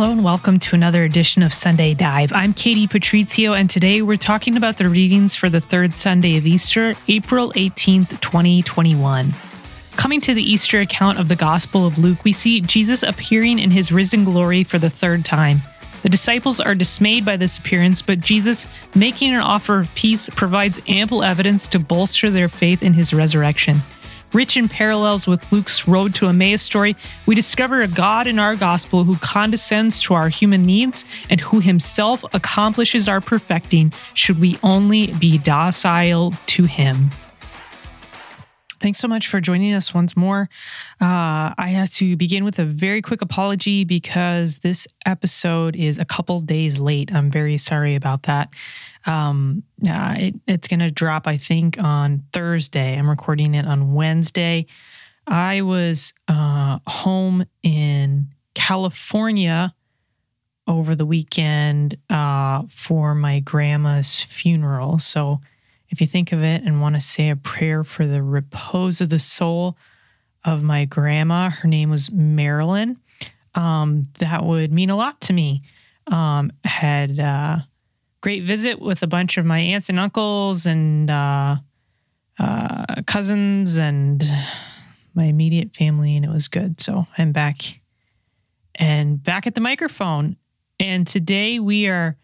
Hello and welcome to another edition of Sunday Dive. I'm Katie Patrizio, and today we're talking about the readings for the third Sunday of Easter, April 18th, 2021. Coming to the Easter account of the Gospel of Luke, we see Jesus appearing in his risen glory for the third time. The disciples are dismayed by this appearance, but Jesus, making an offer of peace, provides ample evidence to bolster their faith in his resurrection. Rich in parallels with Luke's Road to Emmaus story, we discover a God in our gospel who condescends to our human needs and who himself accomplishes our perfecting should we only be docile to him. Thanks so much for joining us once more. Uh, I have to begin with a very quick apology because this episode is a couple days late. I'm very sorry about that. Um, uh, it, it's going to drop, I think, on Thursday. I'm recording it on Wednesday. I was uh, home in California over the weekend uh, for my grandma's funeral. So, if you think of it and want to say a prayer for the repose of the soul of my grandma, her name was Marilyn. Um, that would mean a lot to me. Um, had uh, great visit with a bunch of my aunts and uncles and uh, uh, cousins and my immediate family, and it was good. So I'm back and back at the microphone. And today we are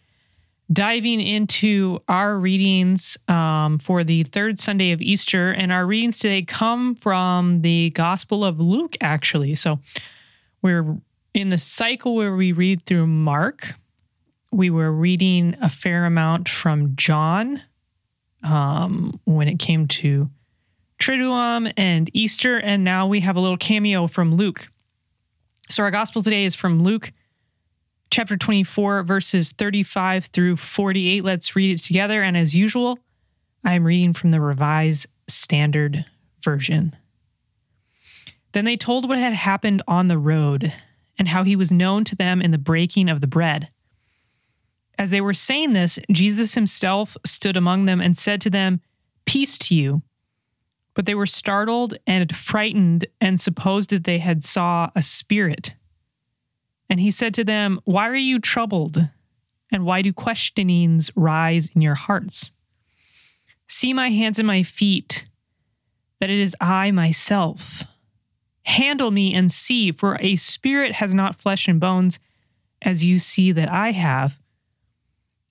diving into our readings um, for the third Sunday of Easter. And our readings today come from the Gospel of Luke, actually. So we're in the cycle where we read through Mark. We were reading a fair amount from John um, when it came to Triduum and Easter. And now we have a little cameo from Luke. So our gospel today is from Luke chapter 24, verses 35 through 48. Let's read it together. And as usual, I'm reading from the Revised Standard Version. Then they told what had happened on the road and how he was known to them in the breaking of the bread. As they were saying this, Jesus himself stood among them and said to them, Peace to you. But they were startled and frightened and supposed that they had saw a spirit. And he said to them, Why are you troubled? And why do questionings rise in your hearts? See my hands and my feet, that it is I myself. Handle me and see, for a spirit has not flesh and bones, as you see that I have.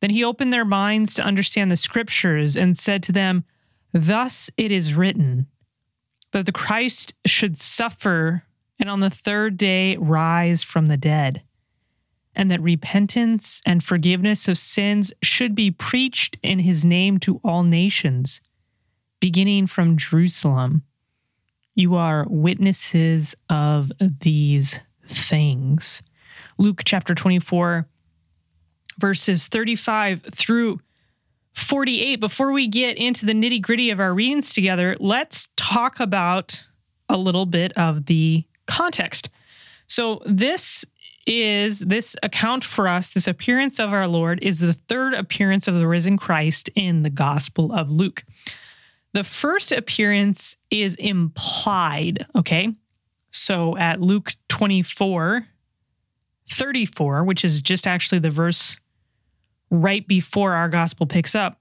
Then he opened their minds to understand the scriptures and said to them, Thus it is written that the Christ should suffer and on the third day rise from the dead, and that repentance and forgiveness of sins should be preached in his name to all nations, beginning from Jerusalem. You are witnesses of these things. Luke chapter 24, verses 35 through 48. Before we get into the nitty gritty of our readings together, let's talk about a little bit of the context. So this is this account for us, this appearance of our Lord is the third appearance of the risen Christ in the Gospel of Luke. The first appearance is implied, okay? So at Luke 24, 34, which is just actually the verse right before our gospel picks up,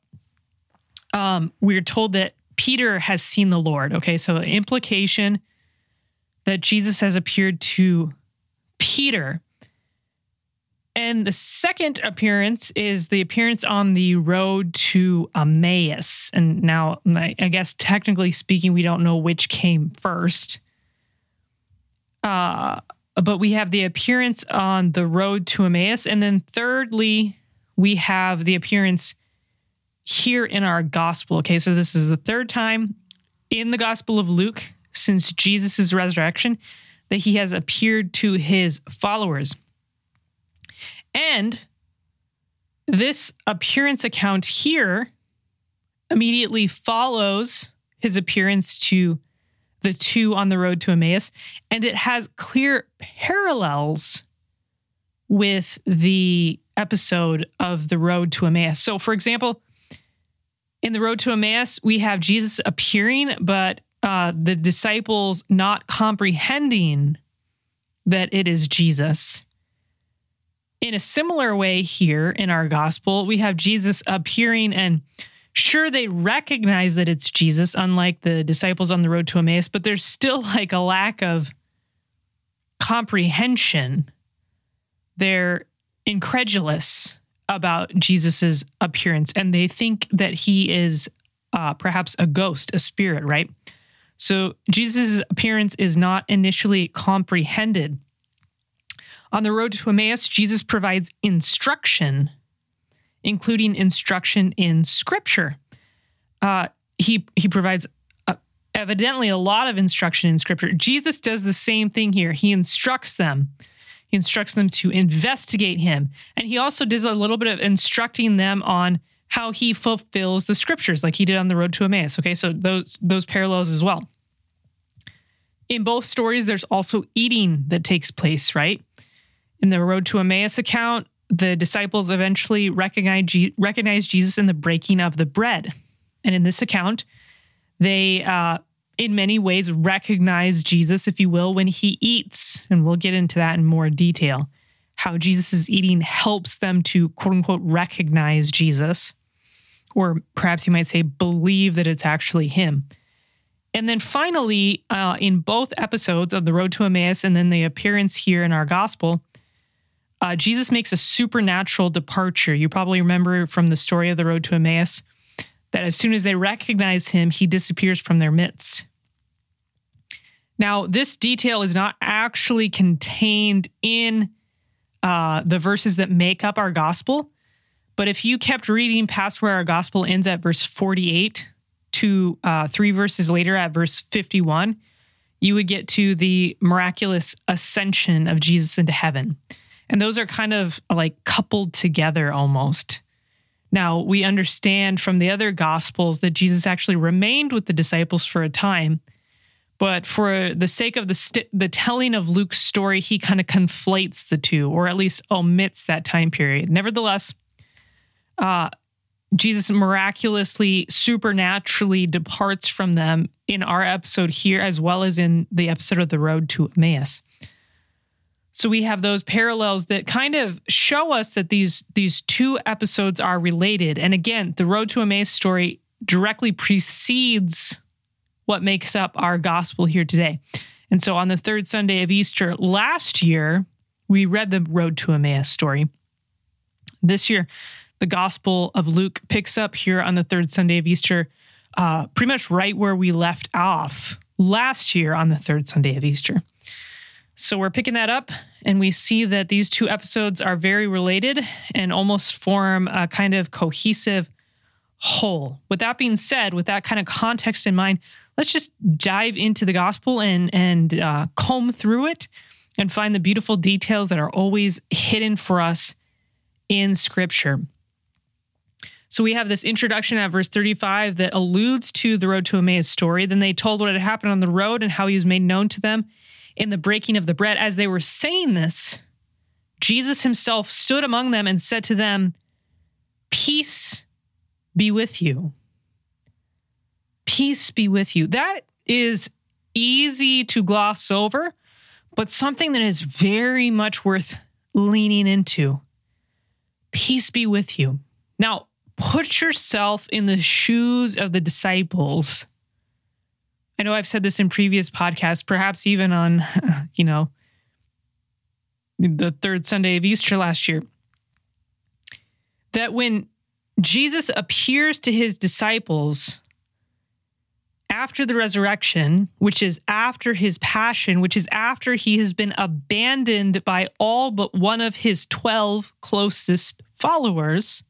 um, we're told that Peter has seen the Lord. Okay, so implication that Jesus has appeared to Peter. And the second appearance is the appearance on the road to Emmaus. And now, I guess technically speaking, we don't know which came first. Uh, but we have the appearance on the road to Emmaus. And then thirdly, we have the appearance here in our gospel. Okay, so this is the third time in the gospel of Luke since Jesus' resurrection that he has appeared to his followers. And this appearance account here immediately follows his appearance to the two on the road to Emmaus, and it has clear parallels with the episode of the road to Emmaus. So, for example, in the road to Emmaus, we have Jesus appearing, but uh, the disciples not comprehending that it is Jesus. In a similar way, here in our gospel, we have Jesus appearing, and sure, they recognize that it's Jesus, unlike the disciples on the road to Emmaus, but there's still like a lack of comprehension. They're incredulous about Jesus's appearance, and they think that he is uh, perhaps a ghost, a spirit, right? So Jesus' appearance is not initially comprehended. On the road to Emmaus, Jesus provides instruction, including instruction in Scripture. Uh, he he provides uh, evidently a lot of instruction in Scripture. Jesus does the same thing here. He instructs them. He instructs them to investigate him, and he also does a little bit of instructing them on how he fulfills the scriptures like he did on the road to Emmaus. Okay, so those those parallels as well. In both stories, there's also eating that takes place, right? In the road to Emmaus account, the disciples eventually recognize, recognize Jesus in the breaking of the bread. And in this account, they, uh, in many ways, recognize Jesus, if you will, when he eats. And we'll get into that in more detail. How Jesus' is eating helps them to quote unquote recognize Jesus or perhaps you might say believe that it's actually him. And then finally, uh, in both episodes of the Road to Emmaus and then the appearance here in our gospel, uh, Jesus makes a supernatural departure. You probably remember from the story of the Road to Emmaus that as soon as they recognize him, he disappears from their midst. Now, this detail is not actually contained in uh, the verses that make up our gospel, but if you kept reading past where our gospel ends at verse 48 to uh, three verses later at verse 51, you would get to the miraculous ascension of Jesus into heaven. And those are kind of like coupled together almost. Now, we understand from the other gospels that Jesus actually remained with the disciples for a time. But for the sake of the st- the telling of Luke's story, he kind of conflates the two, or at least omits that time period. Nevertheless, uh, Jesus miraculously, supernaturally departs from them in our episode here, as well as in the episode of the road to Emmaus. So we have those parallels that kind of show us that these these two episodes are related. And again, the road to Emmaus story directly precedes what makes up our gospel here today. And so on the third Sunday of Easter last year, we read the road to Emmaus story. This year, the Gospel of Luke picks up here on the third Sunday of Easter, uh, pretty much right where we left off last year on the third Sunday of Easter. So we're picking that up, and we see that these two episodes are very related and almost form a kind of cohesive whole. With that being said, with that kind of context in mind, let's just dive into the gospel and and uh, comb through it and find the beautiful details that are always hidden for us in Scripture. So we have this introduction at verse 35 that alludes to the road to Emmaus story. Then they told what had happened on the road and how he was made known to them in the breaking of the bread. As they were saying this, Jesus himself stood among them and said to them, Peace be with you. Peace be with you. That is easy to gloss over, but something that is very much worth leaning into. Peace be with you. Now, put yourself in the shoes of the disciples. I know I've said this in previous podcasts, perhaps even on, you know, the third Sunday of Easter last year, that when Jesus appears to his disciples after the resurrection, which is after his passion, which is after he has been abandoned by all but one of his 12 closest followers,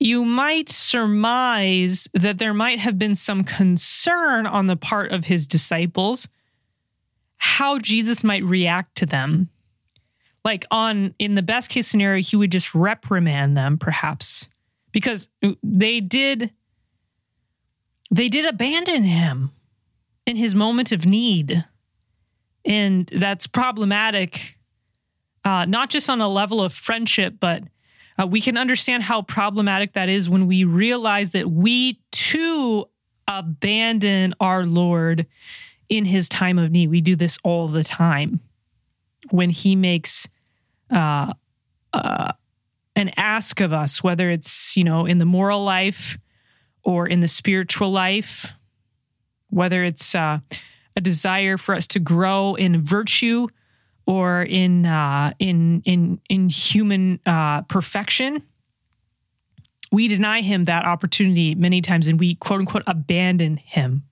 you might surmise that there might have been some concern on the part of his disciples how Jesus might react to them. like on in the best case scenario he would just reprimand them perhaps because they did they did abandon him in his moment of need and that's problematic uh, not just on a level of friendship but uh, we can understand how problematic that is when we realize that we too abandon our lord in his time of need. We do this all the time when he makes uh, uh, an ask of us, whether it's, you know, in the moral life or in the spiritual life, whether it's uh, a desire for us to grow in virtue or in uh, in in in human uh, perfection, we deny him that opportunity many times, and we quote unquote abandon him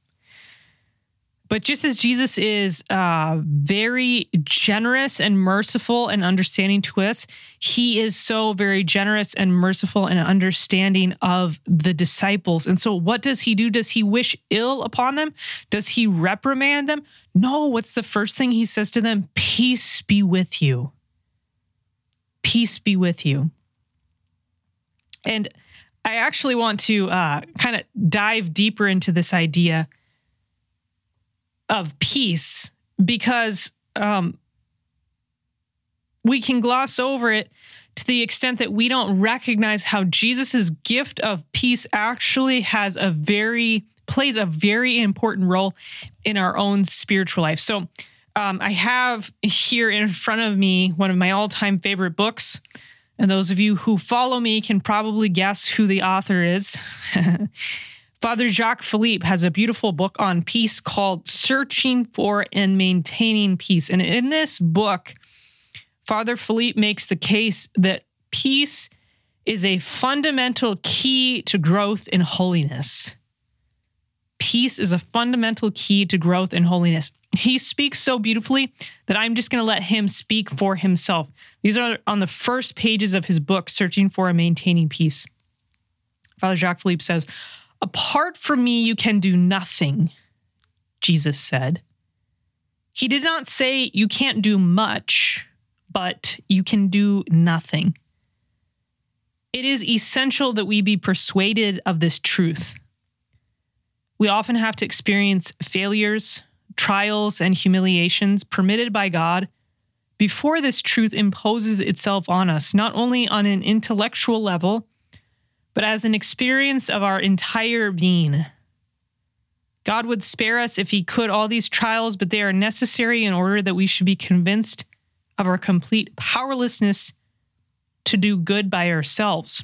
but just as Jesus is uh, very generous and merciful and understanding to us, he is so very generous and merciful and understanding of the disciples. And so, what does he do? Does he wish ill upon them? Does he reprimand them? No. What's the first thing he says to them? Peace be with you. Peace be with you. And I actually want to uh, kind of dive deeper into this idea of peace because um, we can gloss over it to the extent that we don't recognize how Jesus's gift of peace actually has a very plays a very important role in our own spiritual life. So um, I have here in front of me one of my all-time favorite books. And those of you who follow me can probably guess who the author is. Father Jacques Philippe has a beautiful book on peace called Searching for and Maintaining Peace. And in this book, Father Philippe makes the case that peace is a fundamental key to growth in holiness. Peace is a fundamental key to growth in holiness. He speaks so beautifully that I'm just going to let him speak for himself. These are on the first pages of his book, Searching for and Maintaining Peace. Father Jacques Philippe says, Apart from me, you can do nothing, Jesus said. He did not say you can't do much, but you can do nothing. It is essential that we be persuaded of this truth. We often have to experience failures, trials, and humiliations permitted by God before this truth imposes itself on us, not only on an intellectual level, but as an experience of our entire being. God would spare us if He could all these trials, but they are necessary in order that we should be convinced of our complete powerlessness to do good by ourselves.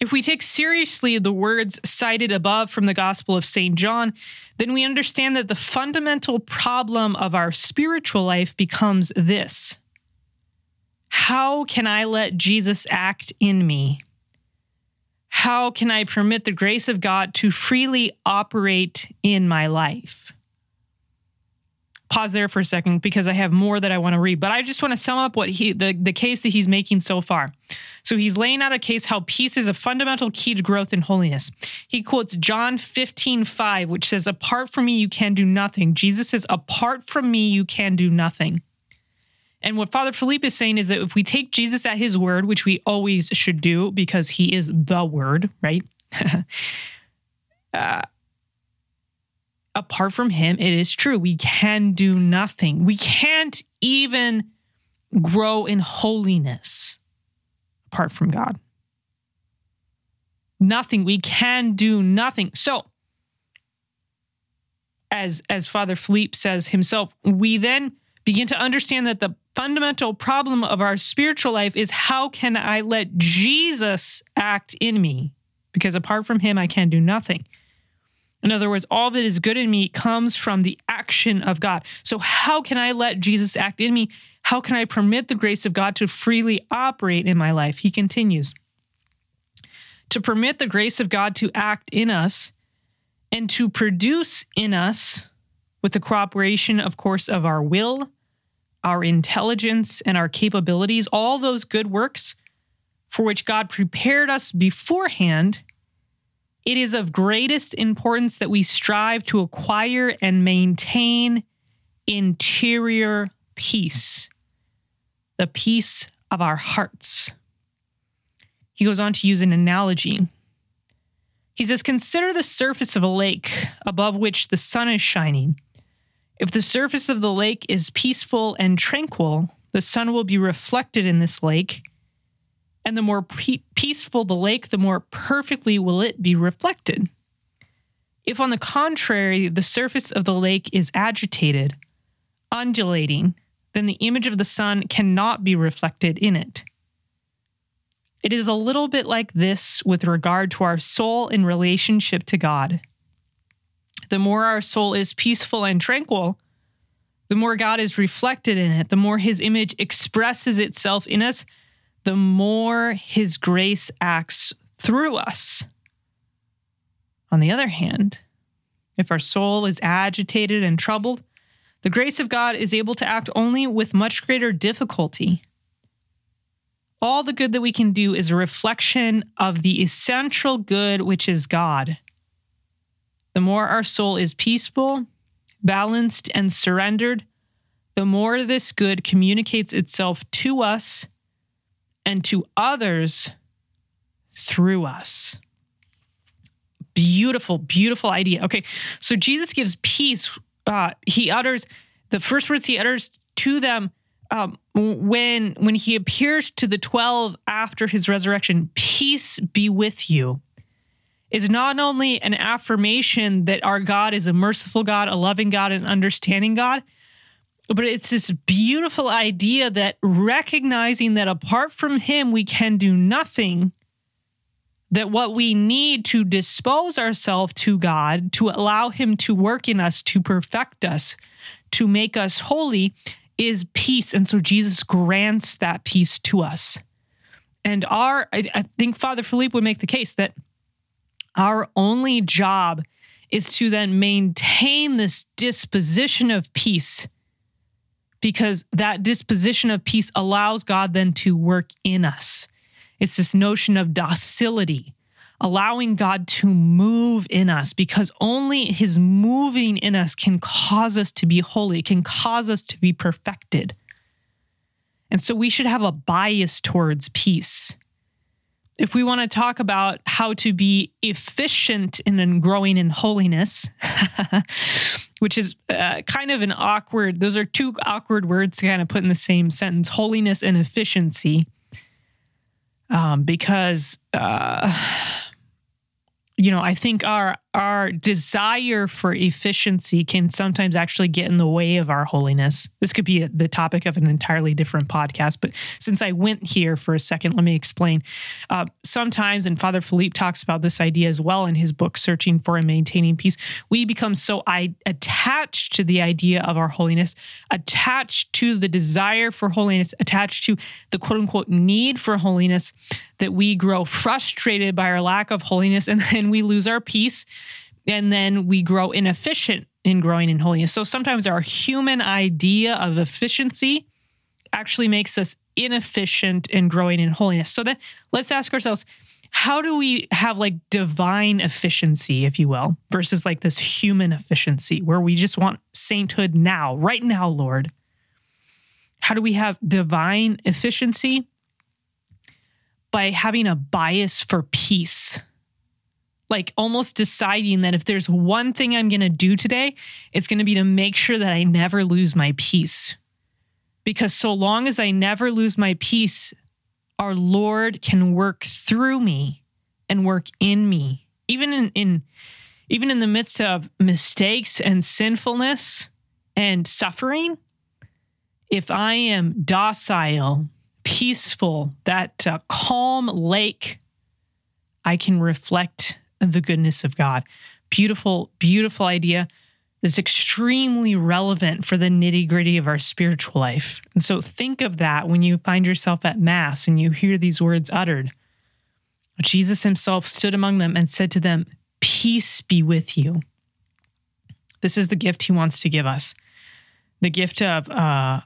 If we take seriously the words cited above from the Gospel of St. John, then we understand that the fundamental problem of our spiritual life becomes this How can I let Jesus act in me? How can I permit the grace of God to freely operate in my life? Pause there for a second because I have more that I want to read, but I just want to sum up what he the, the case that he's making so far. So he's laying out a case how peace is a fundamental key to growth in holiness. He quotes John 15, 5, which says, Apart from me, you can do nothing. Jesus says, Apart from me, you can do nothing. And what Father Philippe is saying is that if we take Jesus at his word, which we always should do because he is the word, right? uh, apart from him, it is true. We can do nothing. We can't even grow in holiness apart from God. Nothing. We can do nothing. So, as as Father Philippe says himself, we then begin to understand that the fundamental problem of our spiritual life is how can I let Jesus act in me? Because apart from him, I can do nothing. In other words, all that is good in me comes from the action of God. So, how can I let Jesus act in me? How can I permit the grace of God to freely operate in my life? He continues to permit the grace of God to act in us and to produce in us, with the cooperation, of course, of our will, our intelligence, and our capabilities, all those good works for which God prepared us beforehand, it is of greatest importance that we strive to acquire and maintain interior peace. the peace of our hearts. He goes on to use an analogy. He says, Consider the surface of a lake above which the sun is shining. If the surface of the lake is peaceful and tranquil, the sun will be reflected in this lake. And the more pe- peaceful the lake, the more perfectly will it be reflected. If, on the contrary, the surface of the lake is agitated, undulating, then the image of the sun cannot be reflected in it. It is a little bit like this with regard to our soul in relationship to God. The more our soul is peaceful and tranquil, the more God is reflected in it, the more his image expresses itself in us, the more his grace acts through us. On the other hand, if our soul is agitated and troubled, the grace of God is able to act only with much greater difficulty. All the good that we can do is a reflection of the essential good, which is God. The more our soul is peaceful, balanced, and surrendered, the more this good communicates itself to us and to others through us. Beautiful, beautiful idea. Okay, so Jesus gives peace uh, he utters the first words he utters to them um, when when he appears to the 12 after his resurrection peace be with you is not only an affirmation that our god is a merciful god a loving god an understanding god but it's this beautiful idea that recognizing that apart from him we can do nothing that what we need to dispose ourselves to God, to allow Him to work in us, to perfect us, to make us holy, is peace. And so Jesus grants that peace to us. And our, I, I think Father Philippe would make the case that our only job is to then maintain this disposition of peace because that disposition of peace allows God then to work in us. It's this notion of docility, allowing God to move in us because only his moving in us can cause us to be holy, can cause us to be perfected. And so we should have a bias towards peace. If we want to talk about how to be efficient in growing in holiness, which is uh, kind of an awkward, those are two awkward words to kind of put in the same sentence holiness and efficiency. Um, because uh, you know I think our our desire for efficiency can sometimes actually get in the way of our holiness. This could be the topic of an entirely different podcast, but since I went here for a second, let me explain. Uh, sometimes, and Father Philippe talks about this idea as well in his book, Searching for and Maintaining Peace, we become so I- attached to the idea of our holiness, attached to the desire for holiness, attached to the quote unquote need for holiness that we grow frustrated by our lack of holiness and then we lose our peace and then we grow inefficient in growing in holiness. So sometimes our human idea of efficiency actually makes us inefficient in growing in holiness. So then let's ask ourselves, how do we have like divine efficiency, if you will, versus like this human efficiency where we just want sainthood now, right now, Lord? How do we have divine efficiency? By having a bias for peace like almost deciding that if there's one thing I'm going to do today, it's going to be to make sure that I never lose my peace. Because so long as I never lose my peace, our Lord can work through me and work in me. Even in, in even in the midst of mistakes and sinfulness and suffering, if I am docile, peaceful, that uh, calm lake, I can reflect the goodness of God. Beautiful, beautiful idea that's extremely relevant for the nitty gritty of our spiritual life. And so think of that when you find yourself at Mass and you hear these words uttered. Jesus himself stood among them and said to them, Peace be with you. This is the gift he wants to give us the gift of, uh,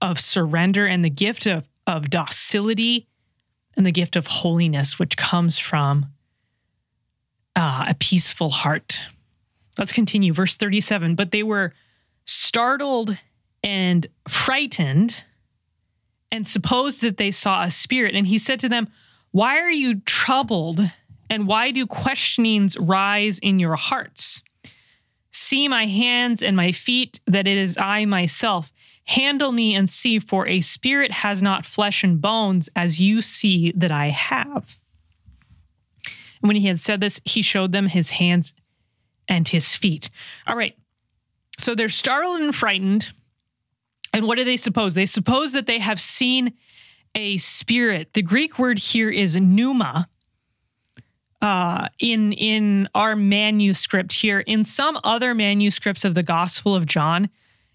of surrender and the gift of, of docility and the gift of holiness, which comes from uh, a peaceful heart. Let's continue. Verse 37 But they were startled and frightened and supposed that they saw a spirit. And he said to them, Why are you troubled? And why do questionings rise in your hearts? See my hands and my feet, that it is I myself. Handle me and see, for a spirit has not flesh and bones, as you see that I have. And when he had said this, he showed them his hands and his feet. All right. So they're startled and frightened. And what do they suppose? They suppose that they have seen a spirit. The Greek word here is pneuma. Uh, in in our manuscript here, in some other manuscripts of the Gospel of John,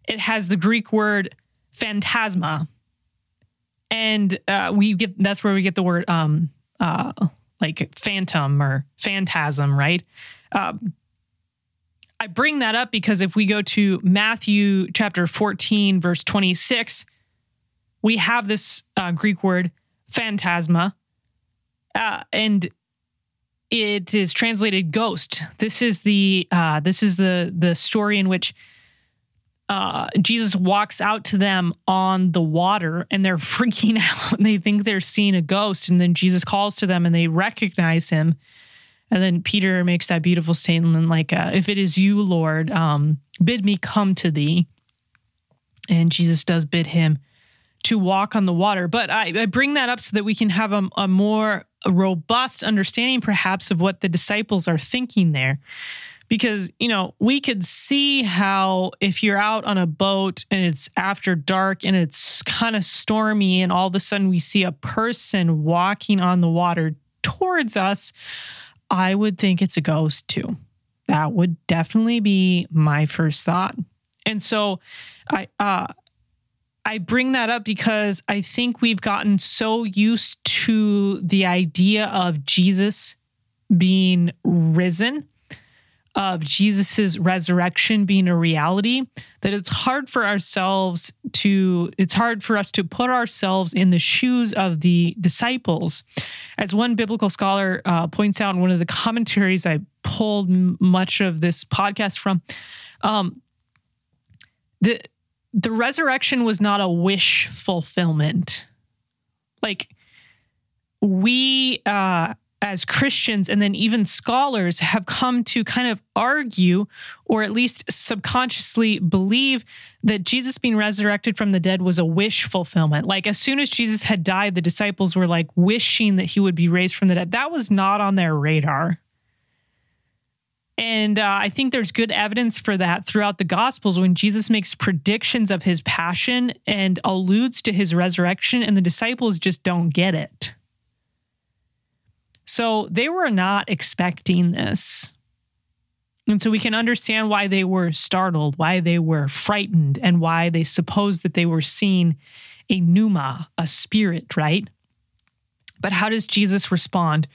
it has the Greek word phantasma, and uh, we get that's where we get the word um uh like phantom or phantasm, right? Um, I bring that up because if we go to Matthew chapter 14, verse 26, we have this uh, Greek word phantasma, uh, and it is translated ghost. This is the uh, this is the the story in which uh, Jesus walks out to them on the water and they're freaking out they think they're seeing a ghost. And then Jesus calls to them and they recognize him. And then Peter makes that beautiful statement like, uh, If it is you, Lord, um, bid me come to thee. And Jesus does bid him to walk on the water. But I, I bring that up so that we can have a, a more robust understanding, perhaps, of what the disciples are thinking there because you know we could see how if you're out on a boat and it's after dark and it's kind of stormy and all of a sudden we see a person walking on the water towards us i would think it's a ghost too. That would definitely be my first thought. And so i uh I bring that up because I think we've gotten so used to the idea of Jesus being risen of Jesus's resurrection being a reality that it's hard for ourselves to it's hard for us to put ourselves in the shoes of the disciples. As one biblical scholar uh, points out in one of the commentaries i pulled m- much of this podcast from um, the the resurrection was not a wish fulfillment. Like we uh as Christians and then even scholars have come to kind of argue or at least subconsciously believe that Jesus being resurrected from the dead was a wish fulfillment. Like as soon as Jesus had died, the disciples were like wishing that he would be raised from the dead. That was not on their radar. And uh, I think there's good evidence for that throughout the Gospels when Jesus makes predictions of his passion and alludes to his resurrection, and the disciples just don't get it. So they were not expecting this. And so we can understand why they were startled, why they were frightened, and why they supposed that they were seeing a pneuma, a spirit, right? But how does Jesus respond?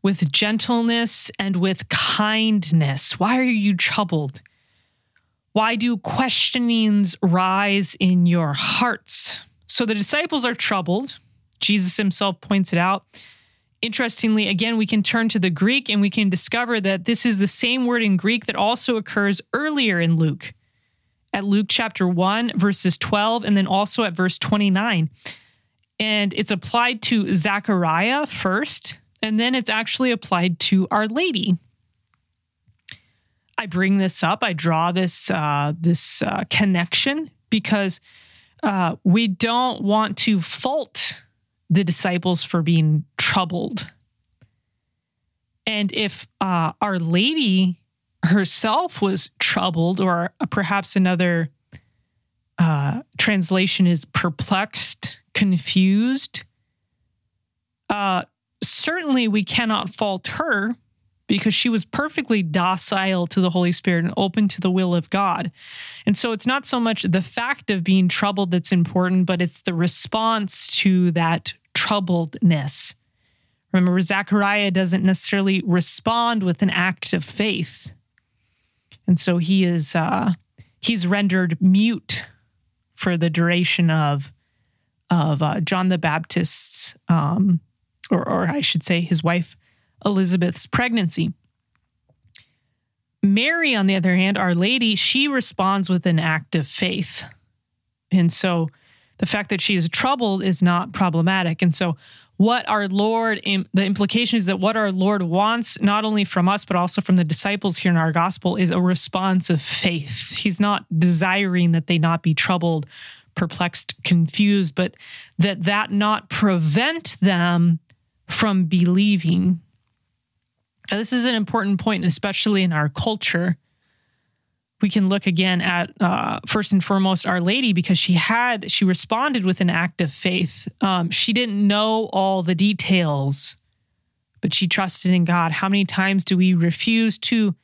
With gentleness and with kindness. Why are you troubled? Why do questionings rise in your hearts? So the disciples are troubled. Jesus himself points it out interestingly, again, we can turn to the Greek and we can discover that this is the same word in Greek that also occurs earlier in Luke, at Luke chapter 1, verses 12, and then also at verse 29. And it's applied to Zechariah first, and then it's actually applied to Our Lady. I bring this up, I draw this, uh, this uh, connection because uh, we don't want to fault the disciples for being troubled. And if uh, Our Lady herself was troubled, or perhaps another uh, translation is perplexed, confused, uh, certainly we cannot fault her because she was perfectly docile to the Holy Spirit and open to the will of God. And so it's not so much the fact of being troubled that's important, but it's the response to that troubledness. Remember, Zechariah doesn't necessarily respond with an act of faith. And so he is uh, he's rendered mute for the duration of of uh, John the Baptist's, um, or, or I should say, his wife Elizabeth's pregnancy. Mary, on the other hand, Our Lady, she responds with an act of faith. And so The fact that she is troubled is not problematic. And so, what our Lord, the implication is that what our Lord wants, not only from us, but also from the disciples here in our gospel, is a response of faith. He's not desiring that they not be troubled, perplexed, confused, but that that not prevent them from believing. Now, this is an important point, especially in our culture we can look again at uh, first and foremost Our Lady because she had she responded with an act of faith. Um, she didn't know all the details, but she trusted in God. How many times do we refuse to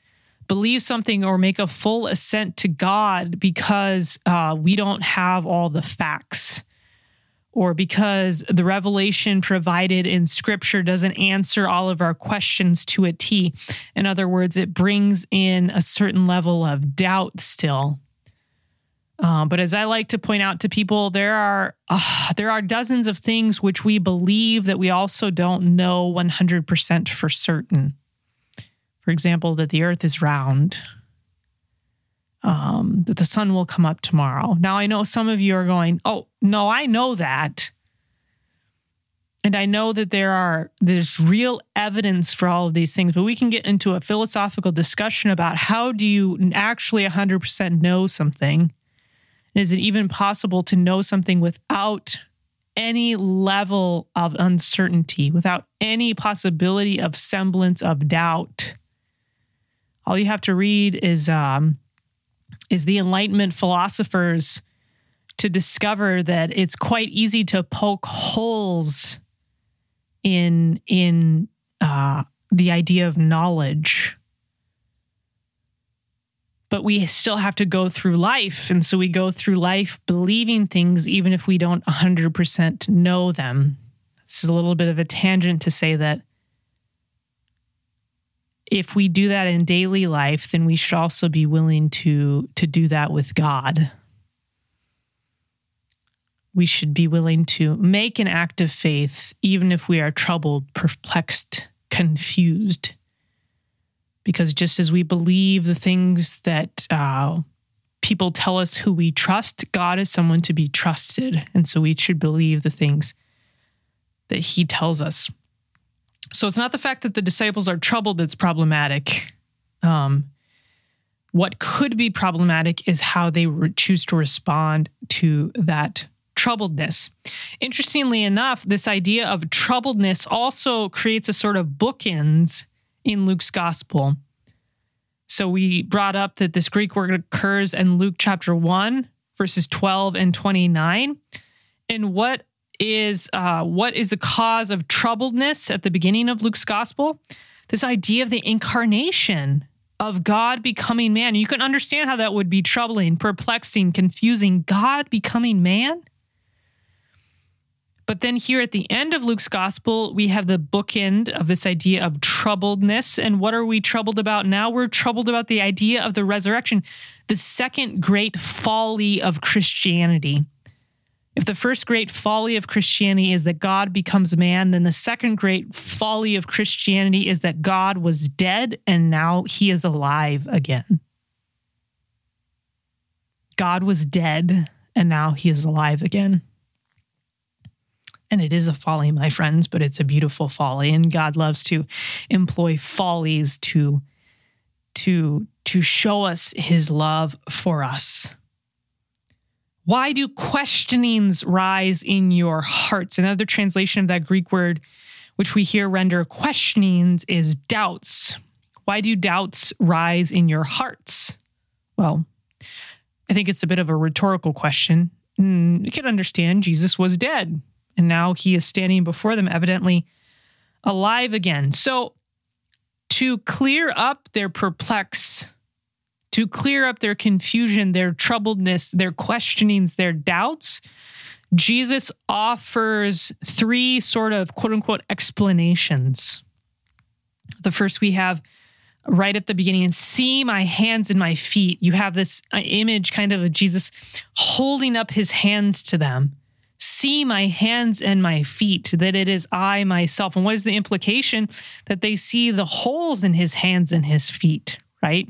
believe something or make a full assent to God because uh, we don't have all the facts? Or because the revelation provided in scripture doesn't answer all of our questions to a T. In other words, it brings in a certain level of doubt still. Um, but as I like to point out to people, there are uh, there are dozens of things which we believe that we also don't know 100% for certain. For example, that the earth is round, um, that the sun will come up tomorrow. Now, I know some of you are going, oh, no, I know that. And I know that there are there's real evidence for all of these things, but we can get into a philosophical discussion about how do you actually 100% know something? Is it even possible to know something without any level of uncertainty, without any possibility of semblance of doubt? All you have to read is um, is the Enlightenment philosophers to discover that it's quite easy to poke holes in in uh, the idea of knowledge. But we still have to go through life. And so we go through life believing things even if we don't 100% know them. This is a little bit of a tangent to say that if we do that in daily life, then we should also be willing to to do that with God. We should be willing to make an act of faith, even if we are troubled, perplexed, confused. Because just as we believe the things that uh, people tell us who we trust, God is someone to be trusted. And so we should believe the things that He tells us. So it's not the fact that the disciples are troubled that's problematic. Um, what could be problematic is how they re- choose to respond to that troubledness. Interestingly enough, this idea of troubledness also creates a sort of bookends in Luke's gospel. So we brought up that this Greek word occurs in Luke chapter 1, verses 12 and 29. And what is uh, what is the cause of troubledness at the beginning of Luke's gospel? This idea of the incarnation of God becoming man. You can understand how that would be troubling, perplexing, confusing. God becoming man. But then here at the end of Luke's gospel, we have the bookend of this idea of troubledness. And what are we troubled about now? We're troubled about the idea of the resurrection, the second great folly of Christianity. If the first great folly of Christianity is that God becomes man, then the second great folly of Christianity is that God was dead and now he is alive again. God was dead and now he is alive again. And it is a folly, my friends, but it's a beautiful folly. And God loves to employ follies to, to, to show us his love for us. Why do questionings rise in your hearts? Another translation of that Greek word, which we hear render questionings, is doubts. Why do doubts rise in your hearts? Well, I think it's a bit of a rhetorical question. Mm, you can understand Jesus was dead, and now he is standing before them, evidently alive again. So, to clear up their perplex to clear up their confusion, their troubledness, their questionings, their doubts, Jesus offers three sort of quote unquote explanations. The first we have right at the beginning and see my hands and my feet. You have this uh, image kind of of Jesus holding up his hands to them. See my hands and my feet, that it is I myself. And what is the implication? That they see the holes in his hands and his feet, right?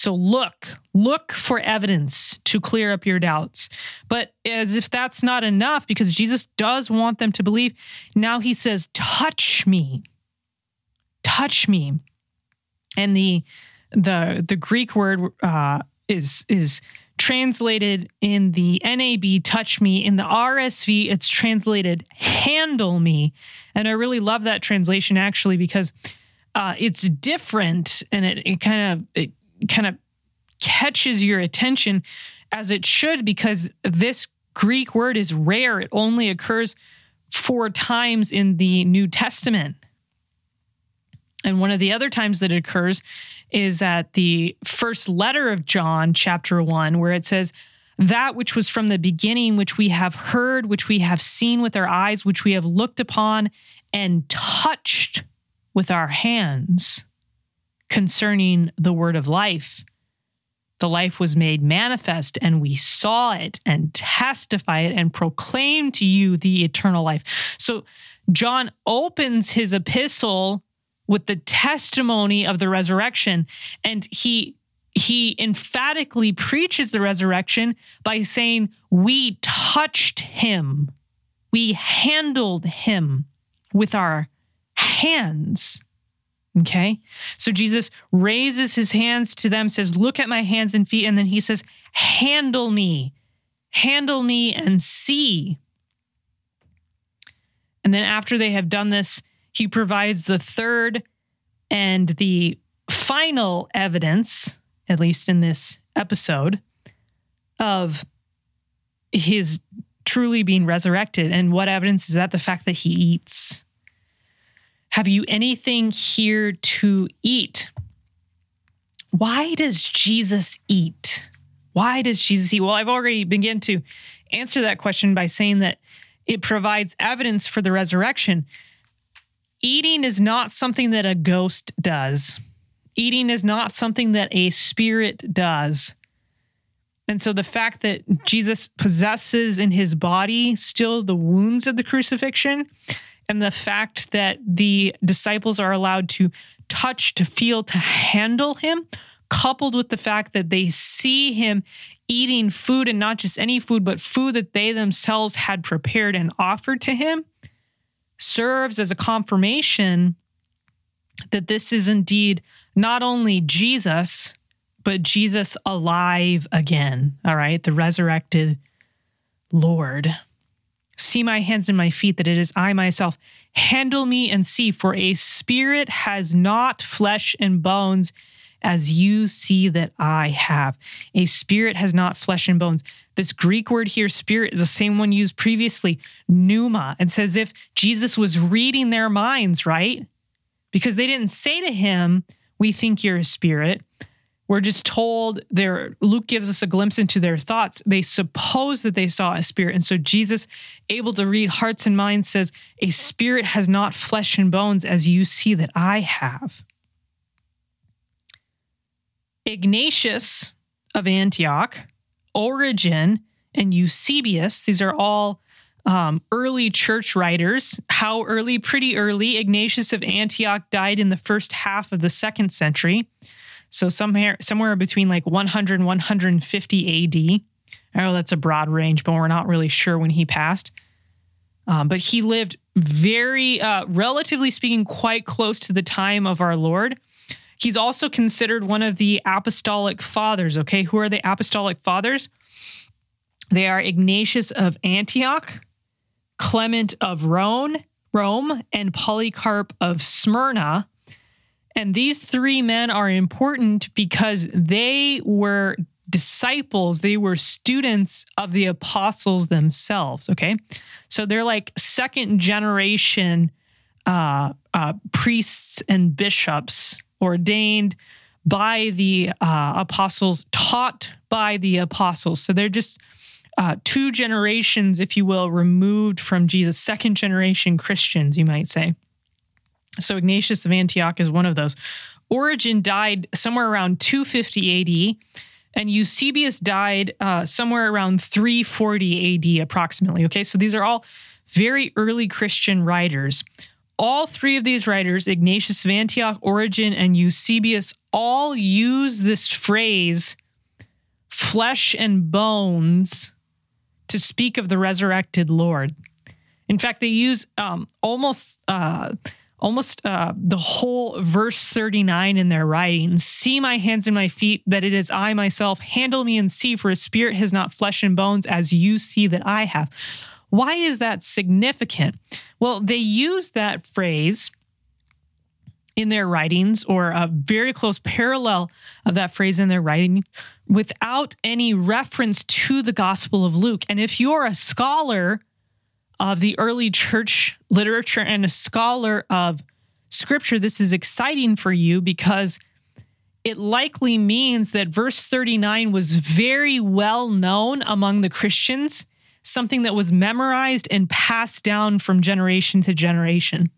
So look, look for evidence to clear up your doubts. But as if that's not enough, because Jesus does want them to believe, now he says, touch me. Touch me. And the the the Greek word uh, is is translated in the NAB touch me in the RSV it's translated handle me and I really love that translation actually because uh, it's different and it, it kind of it kind of catches your attention as it should because this Greek word is rare. It only occurs four times in the New Testament. And one of the other times that it occurs is at the first letter of John, chapter one, where it says, That which was from the beginning, which we have heard, which we have seen with our eyes, which we have looked upon and touched with our hands concerning the word of life. The life was made manifest, and we saw it and testify it and proclaim to you the eternal life. So, John opens his epistle with the testimony of the resurrection, and he he emphatically preaches the resurrection by saying, We touched him, we handled him with our hands. Okay. So Jesus raises his hands to them, says, Look at my hands and feet. And then he says, Handle me, handle me and see. And then after they have done this, he provides the third and the final evidence, at least in this episode, of his truly being resurrected. And what evidence is that? The fact that he eats. Have you anything here to eat? Why does Jesus eat? Why does Jesus eat? Well, I've already begun to answer that question by saying that it provides evidence for the resurrection. Eating is not something that a ghost does. Eating is not something that a spirit does. And so the fact that Jesus possesses in his body still the wounds of the crucifixion and the fact that the disciples are allowed to touch, to feel, to handle him, coupled with the fact that they see him eating food and not just any food, but food that they themselves had prepared and offered to him, serves as a confirmation that this is indeed not only Jesus, but Jesus alive again. All right, the resurrected Lord. See my hands and my feet, that it is I myself. Handle me and see, for a spirit has not flesh and bones as you see that I have. A spirit has not flesh and bones. This Greek word here, spirit, is the same one used previously, pneuma. It's as if Jesus was reading their minds, right? Because they didn't say to him, We think you're a spirit. We're just told their Luke gives us a glimpse into their thoughts. They suppose that they saw a spirit. And so Jesus, able to read hearts and minds, says, A spirit has not flesh and bones as you see that I have. Ignatius of Antioch, Origen, and Eusebius, these are all um, early church writers. How early? Pretty early. Ignatius of Antioch died in the first half of the second century. So somewhere somewhere between like 100 and 150 AD. I know that's a broad range, but we're not really sure when he passed. Um, but he lived very, uh, relatively speaking, quite close to the time of our Lord. He's also considered one of the apostolic fathers. Okay, who are the apostolic fathers? They are Ignatius of Antioch, Clement of Rome, Rome, and Polycarp of Smyrna. And these three men are important because they were disciples, they were students of the apostles themselves. Okay. So they're like second generation uh, uh, priests and bishops ordained by the uh, apostles, taught by the apostles. So they're just uh, two generations, if you will, removed from Jesus, second generation Christians, you might say. So Ignatius of Antioch is one of those. Origen died somewhere around 250 AD, and Eusebius died uh, somewhere around 340 AD, approximately. Okay, so these are all very early Christian writers. all three of these writers, Ignatius of Antioch, Origen, and Eusebius, all use this phrase, flesh and bones, to speak of the resurrected Lord. In fact, they use um, almost uh, almost uh, the whole verse 39 in their writings. See my hands and my feet, that it is I myself. Handle me and see, for a spirit has not flesh and bones, as you see that I have. Why is that significant? Well, they use that phrase in their writings or a very close parallel of that phrase in their writing without any reference to the Gospel of Luke. And if you're a scholar of the early church literature and a scholar of scripture, this is exciting for you because it likely means that verse 39 was very well known among the Christians, something that was memorized and passed down from generation to generation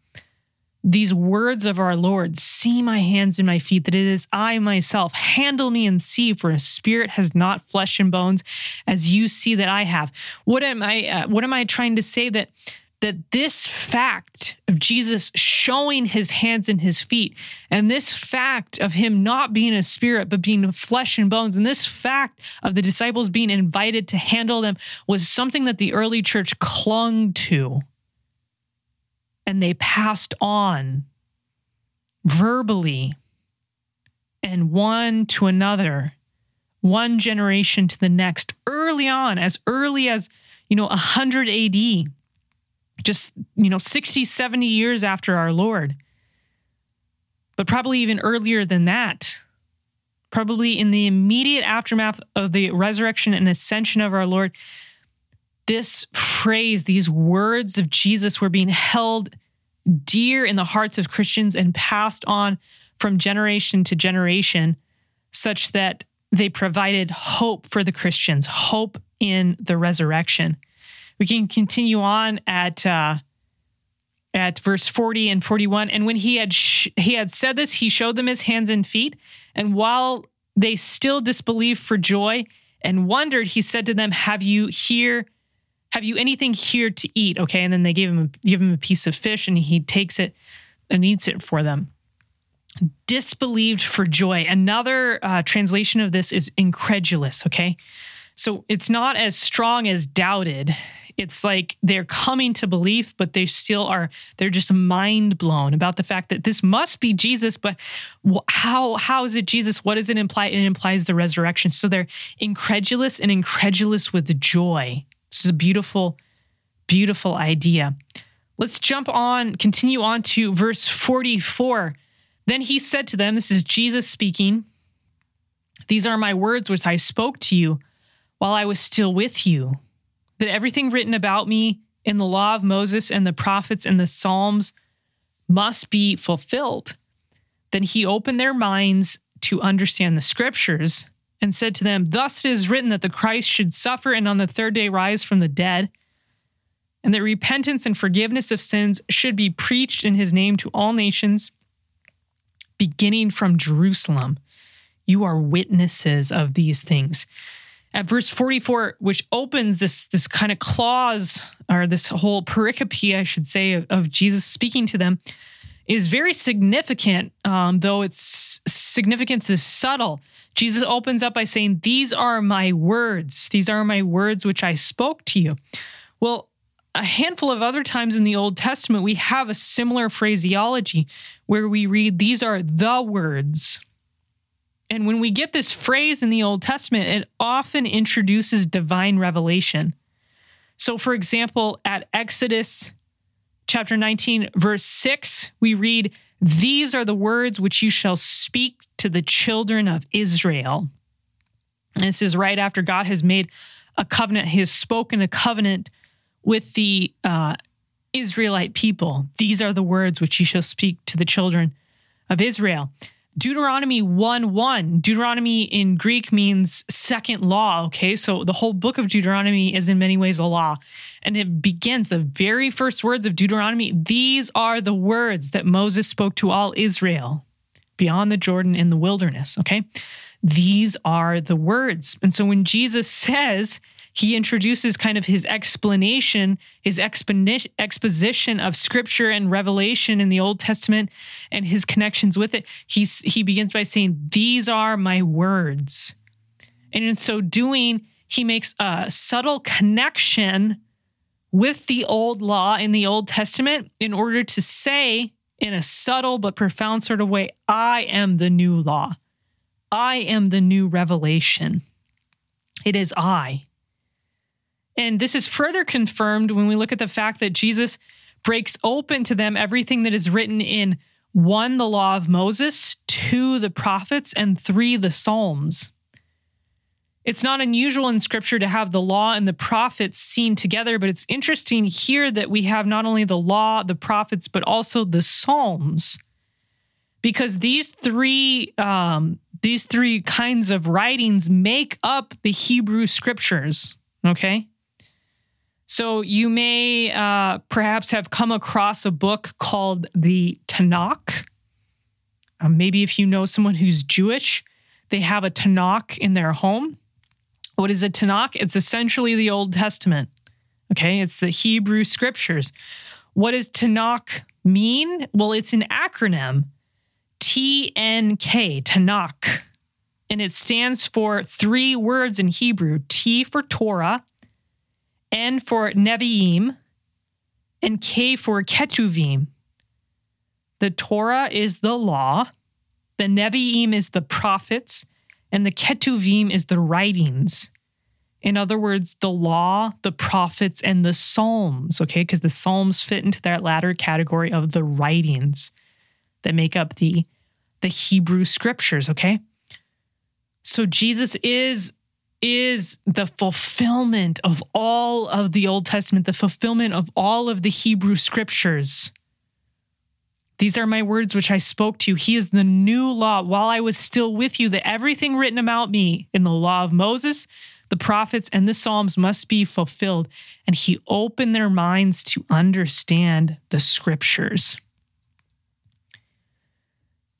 these words of our Lord see my hands and my feet, that it is I myself. Handle me and see, for a spirit has not flesh and bones, as you see that I have. What am I? Uh, what am I trying to say? That that this fact of Jesus showing his hands and his feet, and this fact of him not being a spirit but being flesh and bones, and this fact of the disciples being invited to handle them was something that the early church clung to and they passed on verbally and one to another, one generation to the next, early on, as early as, you know, 100 AD, just, you know, 60, 70 years after our Lord. But probably even earlier than that, probably in the immediate aftermath of the resurrection and ascension of our Lord, this phrase, these words of Jesus were being held dear in the hearts of Christians and passed on from generation to generation, such that they provided hope for the Christians, hope in the resurrection. We can continue on at uh, at verse 40 and 41 and when he had sh- he had said this he showed them his hands and feet and while they still disbelieved for joy and wondered he said to them have you here have you anything here to eat? Okay. And then they gave him a, give him a piece of fish and he takes it and eats it for them. Disbelieved for joy. Another uh, translation of this is incredulous. Okay. So it's not as strong as doubted. It's like they're coming to belief, but they still are, they're just mind blown about the fact that this must be Jesus, but how, how is it Jesus? What does it imply? It implies the resurrection. So they're incredulous and incredulous with joy. This is a beautiful, beautiful idea. Let's jump on, continue on to verse 44. Then he said to them, This is Jesus speaking, These are my words which I spoke to you while I was still with you, that everything written about me in the law of Moses and the prophets and the Psalms must be fulfilled. Then he opened their minds to understand the scriptures and said to them, Thus it is written that the Christ should suffer and on the third day rise from the dead, and that repentance and forgiveness of sins should be preached in his name to all nations, beginning from Jerusalem. You are witnesses of these things. At verse 44, which opens this, this kind of clause, or this whole pericope, I should say, of, of Jesus speaking to them, is very significant, um, though its significance is subtle. Jesus opens up by saying, These are my words. These are my words which I spoke to you. Well, a handful of other times in the Old Testament, we have a similar phraseology where we read, These are the words. And when we get this phrase in the Old Testament, it often introduces divine revelation. So, for example, at Exodus chapter 19, verse 6, we read, These are the words which you shall speak to the children of Israel. And this is right after God has made a covenant, He has spoken a covenant with the uh, Israelite people. These are the words which you shall speak to the children of Israel. Deuteronomy 1 1. Deuteronomy in Greek means second law. Okay. So the whole book of Deuteronomy is in many ways a law. And it begins the very first words of Deuteronomy. These are the words that Moses spoke to all Israel beyond the Jordan in the wilderness. Okay. These are the words. And so when Jesus says, he introduces kind of his explanation, his exposition of scripture and revelation in the Old Testament and his connections with it. He's, he begins by saying, These are my words. And in so doing, he makes a subtle connection with the old law in the Old Testament in order to say, in a subtle but profound sort of way, I am the new law. I am the new revelation. It is I. And this is further confirmed when we look at the fact that Jesus breaks open to them everything that is written in one, the law of Moses, two, the prophets, and three, the Psalms. It's not unusual in scripture to have the law and the prophets seen together, but it's interesting here that we have not only the law, the prophets, but also the Psalms. Because these three um, these three kinds of writings make up the Hebrew scriptures. Okay. So you may uh, perhaps have come across a book called the Tanakh. Um, maybe if you know someone who's Jewish, they have a Tanakh in their home. What is a Tanakh? It's essentially the Old Testament. Okay, it's the Hebrew scriptures. What does Tanakh mean? Well, it's an acronym TNK, Tanakh. And it stands for three words in Hebrew T for Torah, N for Nevi'im, and K for Ketuvim. The Torah is the law, the Nevi'im is the prophets, and the Ketuvim is the writings. In other words, the law, the prophets, and the Psalms, okay? Because the Psalms fit into that latter category of the writings that make up the, the Hebrew scriptures, okay? So Jesus is is the fulfillment of all of the Old Testament, the fulfillment of all of the Hebrew scriptures. These are my words which I spoke to you. He is the new law while I was still with you, that everything written about me in the law of Moses, the prophets, and the Psalms must be fulfilled. And he opened their minds to understand the scriptures.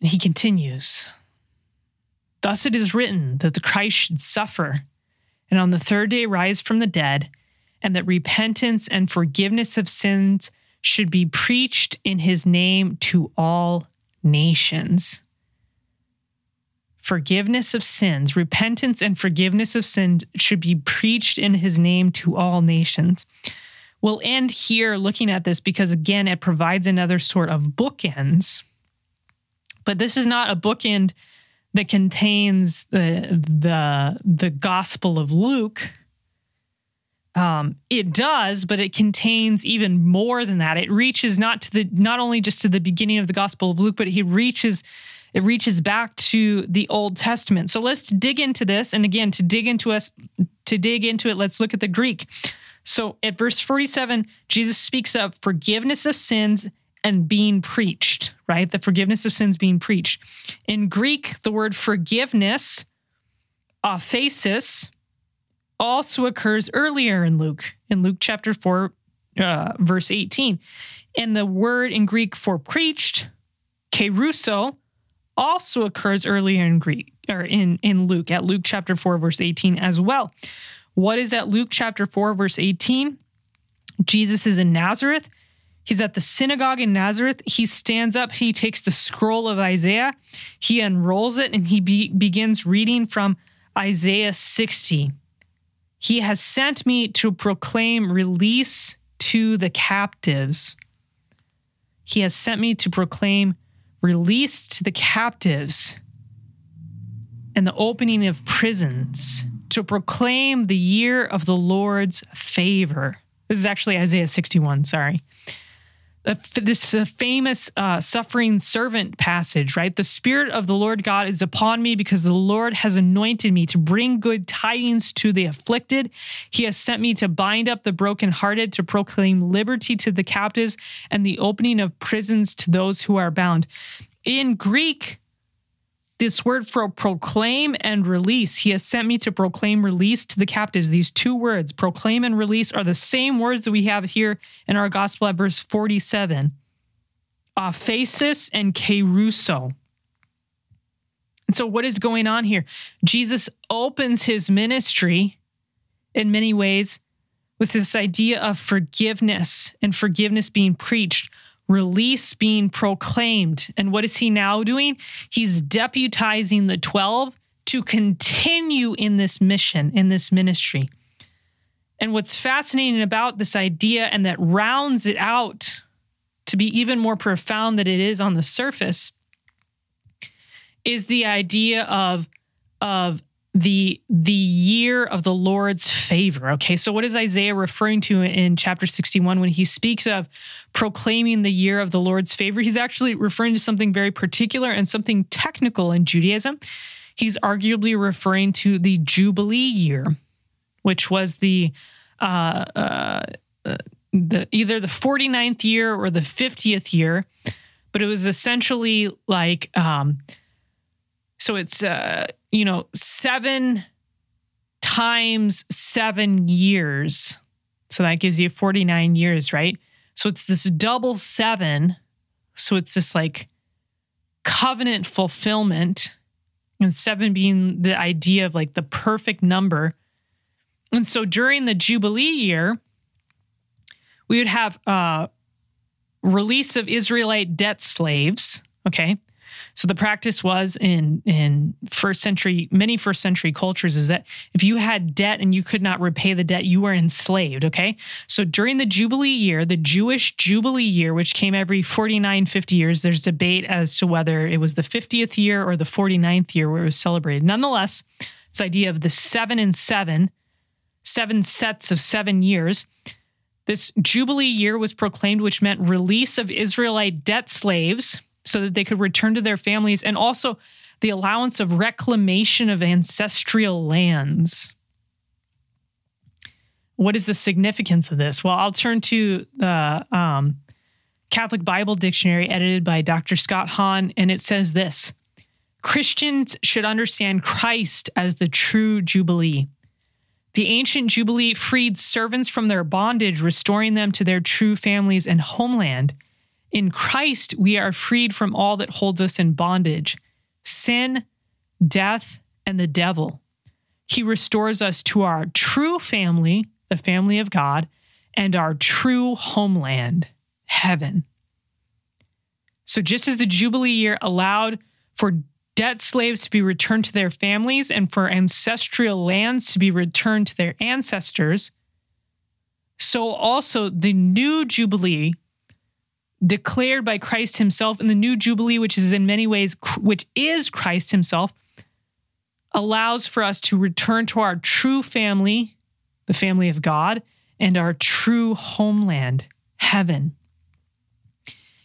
And he continues Thus it is written that the Christ should suffer and on the third day rise from the dead, and that repentance and forgiveness of sins should be preached in his name to all nations. Forgiveness of sins, repentance and forgiveness of sins should be preached in his name to all nations. We'll end here looking at this because, again, it provides another sort of bookends. But this is not a bookend that contains the the the Gospel of Luke. Um, it does, but it contains even more than that. It reaches not to the not only just to the beginning of the Gospel of Luke, but he reaches it reaches back to the Old Testament. So let's dig into this. And again, to dig into us to dig into it, let's look at the Greek. So at verse 47, Jesus speaks of forgiveness of sins and being preached, right? The forgiveness of sins being preached. In Greek, the word forgiveness, aphesis, also occurs earlier in Luke, in Luke chapter 4, uh, verse 18. And the word in Greek for preached, kerusso, also occurs earlier in Greek or in, in Luke, at Luke chapter 4, verse 18 as well. What is at Luke chapter 4, verse 18? Jesus is in Nazareth He's at the synagogue in Nazareth. He stands up, he takes the scroll of Isaiah, he unrolls it, and he be- begins reading from Isaiah 60. He has sent me to proclaim release to the captives. He has sent me to proclaim release to the captives and the opening of prisons, to proclaim the year of the Lord's favor. This is actually Isaiah 61, sorry this uh, famous uh, suffering servant passage, right? The Spirit of the Lord God is upon me because the Lord has anointed me to bring good tidings to the afflicted. He has sent me to bind up the brokenhearted, to proclaim liberty to the captives, and the opening of prisons to those who are bound. In Greek, this word for proclaim and release. He has sent me to proclaim release to the captives. These two words, proclaim and release, are the same words that we have here in our gospel at verse 47. Aphesis and kerusso. And so, what is going on here? Jesus opens his ministry in many ways with this idea of forgiveness and forgiveness being preached, release being proclaimed. And what is he now doing? He's deputizing the 12 to continue in this mission, in this ministry. And what's fascinating about this idea and that rounds it out to be even more profound than it is on the surface is the idea of of the the year of the Lord's favor. Okay, so what is Isaiah referring to in chapter 61 when he speaks of proclaiming the year of the Lord's favor? He's actually referring to something very particular and something technical in Judaism. He's arguably referring to the Jubilee year, which was the uh, uh, uh the either the 49th year or the 50th year, but it was essentially like um, so it's uh, you know, seven times seven years. So that gives you 49 years, right? So it's this double seven. So it's this like covenant fulfillment, and seven being the idea of like the perfect number. And so during the Jubilee year, we would have uh, release of Israelite debt slaves. Okay. So the practice was in in first century many first century cultures is that if you had debt and you could not repay the debt, you were enslaved, okay? So during the Jubilee year, the Jewish Jubilee year, which came every 49 50 years, there's debate as to whether it was the 50th year or the 49th year where it was celebrated. Nonetheless, this idea of the 7 and 7, seven sets of 7 years, this Jubilee year was proclaimed, which meant release of Israelite debt slaves so that they could return to their families and also the allowance of reclamation of ancestral lands. What is the significance of this? Well, I'll turn to the um, Catholic Bible Dictionary edited by Dr. Scott Hahn, and it says this Christians should understand Christ as the true Jubilee. The ancient Jubilee freed servants from their bondage, restoring them to their true families and homeland. In Christ, we are freed from all that holds us in bondage sin, death, and the devil. He restores us to our true family, the family of God, and our true homeland, heaven. So, just as the Jubilee year allowed for debt slaves to be returned to their families and for ancestral lands to be returned to their ancestors, so also the new Jubilee declared by Christ himself in the new jubilee which is in many ways which is Christ himself allows for us to return to our true family the family of God and our true homeland heaven.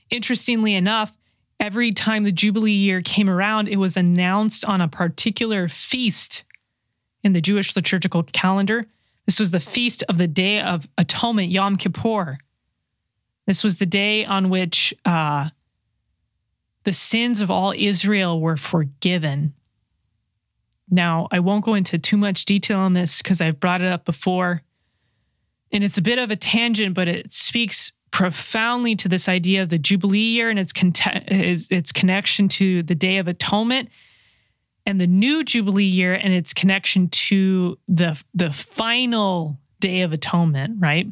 Interestingly enough every time the jubilee year came around it was announced on a particular feast in the Jewish liturgical calendar. This was the feast of the day of atonement Yom Kippur this was the day on which uh, the sins of all Israel were forgiven. Now, I won't go into too much detail on this because I've brought it up before. And it's a bit of a tangent, but it speaks profoundly to this idea of the Jubilee year and its, con- its connection to the Day of Atonement and the new Jubilee year and its connection to the, the final Day of Atonement, right?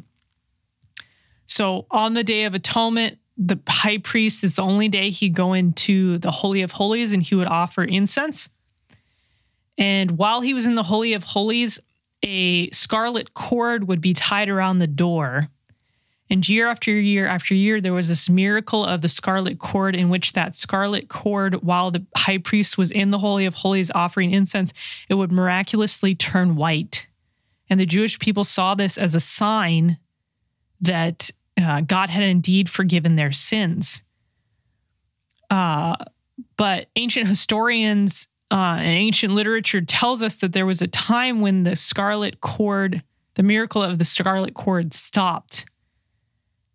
So on the Day of Atonement, the high priest is the only day he'd go into the Holy of Holies and he would offer incense. And while he was in the Holy of Holies, a scarlet cord would be tied around the door. And year after year after year, there was this miracle of the scarlet cord in which that scarlet cord, while the high priest was in the Holy of Holies offering incense, it would miraculously turn white. And the Jewish people saw this as a sign that uh, God had indeed forgiven their sins. Uh, but ancient historians uh, and ancient literature tells us that there was a time when the scarlet cord, the miracle of the scarlet cord, stopped,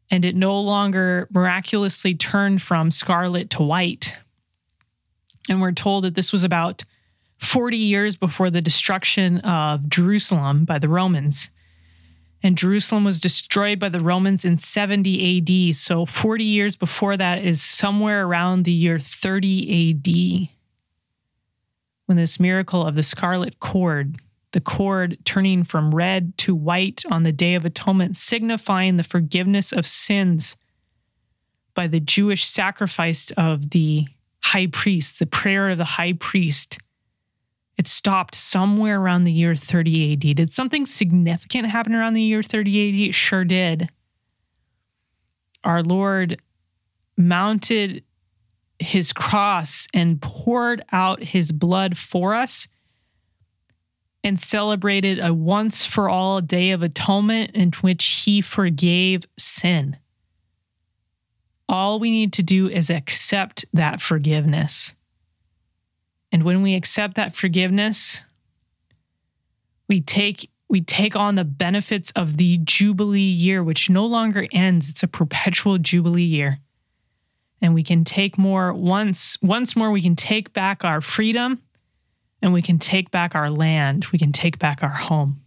and it no longer miraculously turned from scarlet to white. And we're told that this was about 40 years before the destruction of Jerusalem by the Romans and Jerusalem was destroyed by the Romans in 70 AD. So 40 years before that is somewhere around the year 30 AD when this miracle of the scarlet cord the cord turning from red to white on the Day of Atonement, signifying the forgiveness of sins by the Jewish sacrifice of the high priest, the prayer of the high priest. It stopped somewhere around the year 30 AD. Did something significant happen around the year 30 AD? It sure did. Our Lord mounted his cross and poured out his blood for us and celebrated a once for all day of atonement in which he forgave sin. All we need to do is accept that forgiveness. And when we accept that forgiveness, we take we take on the benefits of the jubilee year which no longer ends. It's a perpetual jubilee year. And we can take more once once more we can take back our freedom and we can take back our land. We can take back our home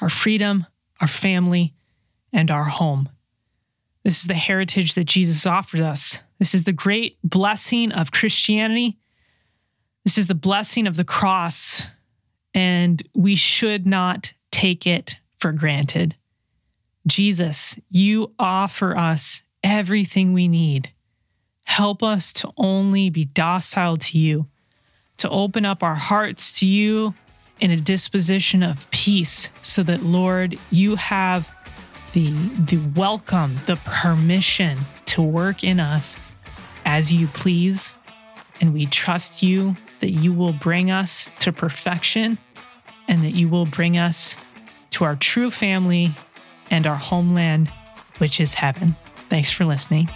our freedom our family and our home. This is the heritage that jesus offered us. This is the great blessing of christianity this is the blessing of the cross and we should not take it for granted jesus you offer us everything we need. Help us to only be docile to you, to open up our hearts to you in a disposition of peace, so that, Lord, you have the, the welcome, the permission to work in us as you please. And we trust you that you will bring us to perfection and that you will bring us to our true family and our homeland, which is heaven. Thanks for listening.